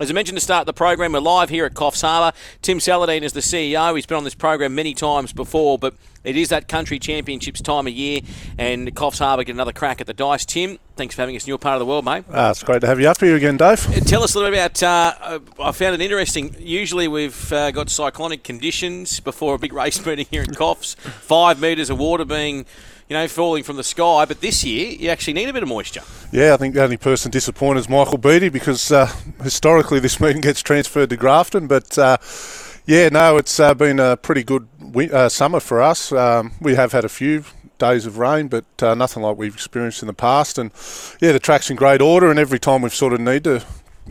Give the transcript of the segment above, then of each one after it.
As I mentioned to start the program, we're live here at Coffs Harbour. Tim Saladin is the CEO. He's been on this program many times before, but it is that country championships time of year, and Coffs Harbour get another crack at the dice. Tim, thanks for having us in your part of the world, mate. Uh, it's great to have you up here again, Dave. Tell us a little bit about. Uh, I found it interesting. Usually we've uh, got cyclonic conditions before a big race meeting here in Coffs. Five metres of water being you know, falling from the sky. But this year, you actually need a bit of moisture. Yeah, I think the only person disappointed is Michael Beattie because uh, historically this meeting gets transferred to Grafton. But uh, yeah, no, it's uh, been a pretty good uh, summer for us. Um, we have had a few days of rain, but uh, nothing like we've experienced in the past. And yeah, the track's in great order, and every time we've sort of need to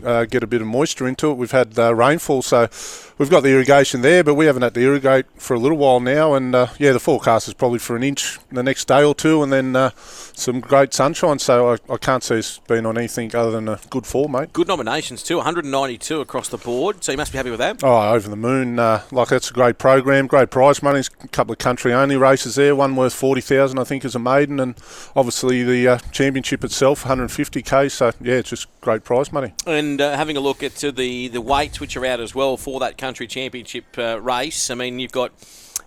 uh, get a bit of moisture into it, we've had rainfall. So we've got the irrigation there, but we haven't had to irrigate for a little while now. And uh, yeah, the forecast is probably for an inch the next day or two, and then uh, some great sunshine. So I, I, can't see us being on anything other than a good fall, mate. Good nominations too, 192 across the board. So you must be happy with that. Oh, over the moon! Uh, like that's a great program, great prize money. A couple of country only races there. One worth 40,000, I think, as a maiden, and obviously the uh, championship itself, 150k. So yeah, it's just great prize money. And uh, having a look at the the weights which are out as well for that country championship uh, race. I mean, you've got.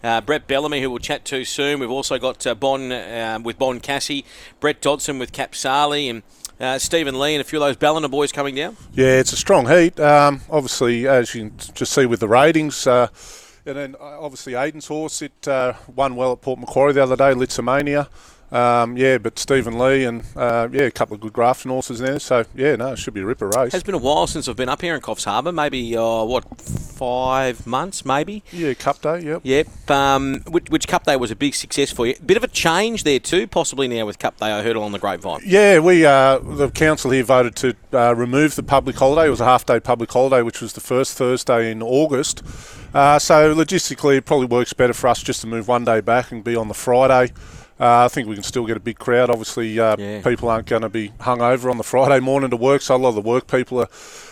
Uh, Brett Bellamy, who we'll chat to soon. We've also got uh, Bon uh, with Bon Cassie, Brett Dodson with Cap Sali, and uh, Stephen Lee and a few of those Ballina boys coming down. Yeah, it's a strong heat. Um, obviously, as you can just see with the ratings. Uh, and then obviously Aiden's horse, it won well at Port Macquarie the other day, Litzomania. Um, yeah, but Stephen Lee and uh, yeah, a couple of good Grafton horses there. So yeah, no, it should be a ripper race. Has been a while since I've been up here in Coffs Harbour. Maybe uh, what five months, maybe. Yeah, Cup Day. Yep. Yep. Um, which, which, Cup Day was a big success for you. Bit of a change there too, possibly now with Cup Day. I heard along the grapevine. Yeah, we uh, the council here voted to uh, remove the public holiday. It was a half day public holiday, which was the first Thursday in August. Uh, so logistically, it probably works better for us just to move one day back and be on the Friday. Uh, I think we can still get a big crowd. Obviously, uh, yeah. people aren't going to be hung over on the Friday morning to work, so a lot of the work people are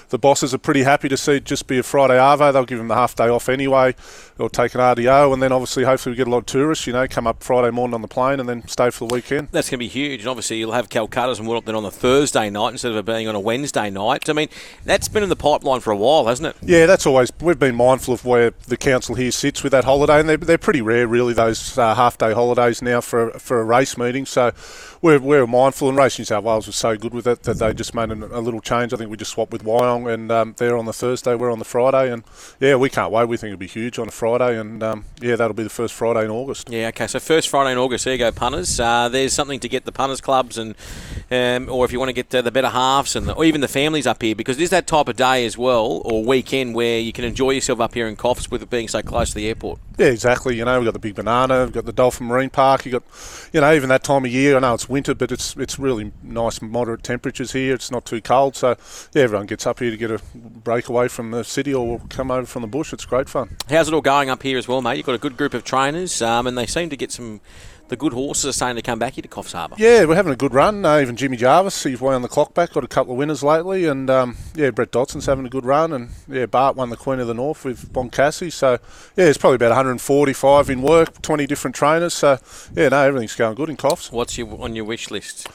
the bosses are pretty happy to see it just be a Friday Arvo. They'll give them the half day off anyway. They'll take an RDO, and then obviously, hopefully, we get a lot of tourists. You know, come up Friday morning on the plane and then stay for the weekend. That's going to be huge. And obviously, you'll have Calcutta's and Woodop then on the Thursday night instead of it being on a Wednesday night. I mean, that's been in the pipeline for a while, hasn't it? Yeah, that's always. We've been mindful of where the council here sits with that holiday, and they're, they're pretty rare, really, those uh, half day holidays now for for a race meeting. So we're, we're mindful, and Racing New South Wales was so good with it that they just made a, a little change. I think we just swapped with Wyong, and um, they're on the Thursday, we're on the Friday, and yeah, we can't wait. We think it'll be huge on a Friday, and um, yeah, that'll be the first Friday in August. Yeah, okay, so first Friday in August, there you go, punters. Uh, there's something to get the punters clubs, and um, or if you want to get the better halves, and the, or even the families up here, because there's that type of day as well, or weekend where you can enjoy yourself up here in Coffs with it being so close to the airport. Yeah, exactly. You know, we've got the Big Banana, we've got the Dolphin Marine Park. You got, you know, even that time of year. I know it's winter, but it's it's really nice, moderate temperatures here. It's not too cold, so yeah, everyone gets up here to get a break away from the city or come over from the bush. It's great fun. How's it all going up here as well, mate? You've got a good group of trainers, um, and they seem to get some the good horses are starting to come back here to Coffs Harbour. Yeah, we're having a good run. Uh, even Jimmy Jarvis, he's way on the clock back, got a couple of winners lately, and um, yeah, Brett Dodson's having a good run, and yeah, Bart won the Queen of the North with Boncassi. So yeah, it's probably about 145 in work, 20 different trainers. So yeah, no, everything's going good in Coffs. What's your on your wish list?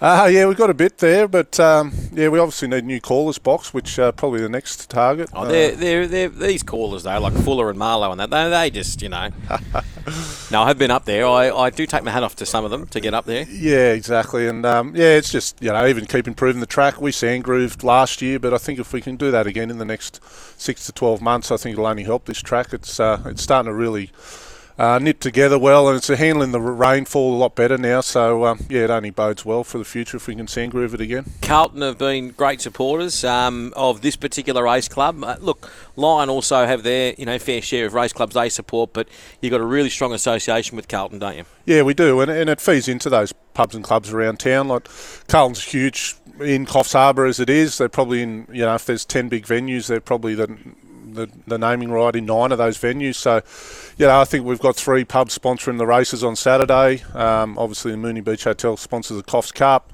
Uh, yeah, we've got a bit there, but um, yeah, we obviously need new callers box, which uh, probably the next target. Oh, they're, uh, they're, they're, these callers though, like Fuller and Marlowe and that, they, they just you know. no, I have been up there. I, I do take my hat off to some of them to get up there. Yeah, exactly, and um, yeah, it's just you know even keep improving the track. We sand grooved last year, but I think if we can do that again in the next six to twelve months, I think it'll only help this track. It's uh, it's starting to really uh, knit together well, and it's handling the rainfall a lot better now. So um, yeah, it only bodes well for the future if we can sand groove it again. Carlton have been great supporters um, of this particular race club. Uh, look, Lion also have their you know fair share of race clubs they support, but you've got a really strong association with Carlton, don't you? Yeah, we do, and, and it feeds into those pubs and clubs around town. Like Carlton's huge in Coffs Harbour as it is. They're probably in you know if there's ten big venues, they're probably the the, the naming right in nine of those venues. So, you know, I think we've got three pubs sponsoring the races on Saturday. Um, obviously, the Moonee Beach Hotel sponsors the Coffs Cup.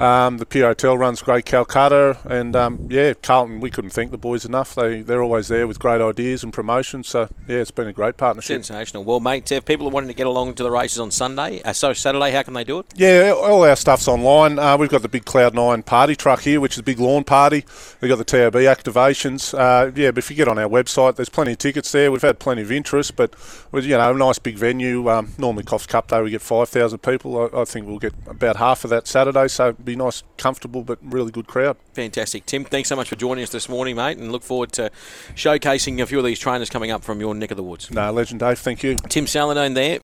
Um, the Pier Hotel runs Great Calcutta, and um, yeah, Carlton. We couldn't thank the boys enough. They they're always there with great ideas and promotions. So yeah, it's been a great partnership. Sensational. Well, mate, if people are wanting to get along to the races on Sunday, uh, so Saturday, how can they do it? Yeah, all our stuff's online. Uh, we've got the big Cloud Nine party truck here, which is a big lawn party. We've got the TAB activations. Uh, yeah, but if you get on our website, there's plenty of tickets there. We've had plenty of interest, but with you know a nice big venue. Um, normally Coffs Cup Day we get five thousand people. I, I, think we'll get about half of that Saturday, so it'll be nice, comfortable, but really good crowd. Fantastic, Tim. Thanks so much for joining us this morning, mate, and look forward to showcasing a few of these trainers coming up from your neck of the woods. No, legend, Dave. Thank you, Tim Saladone there.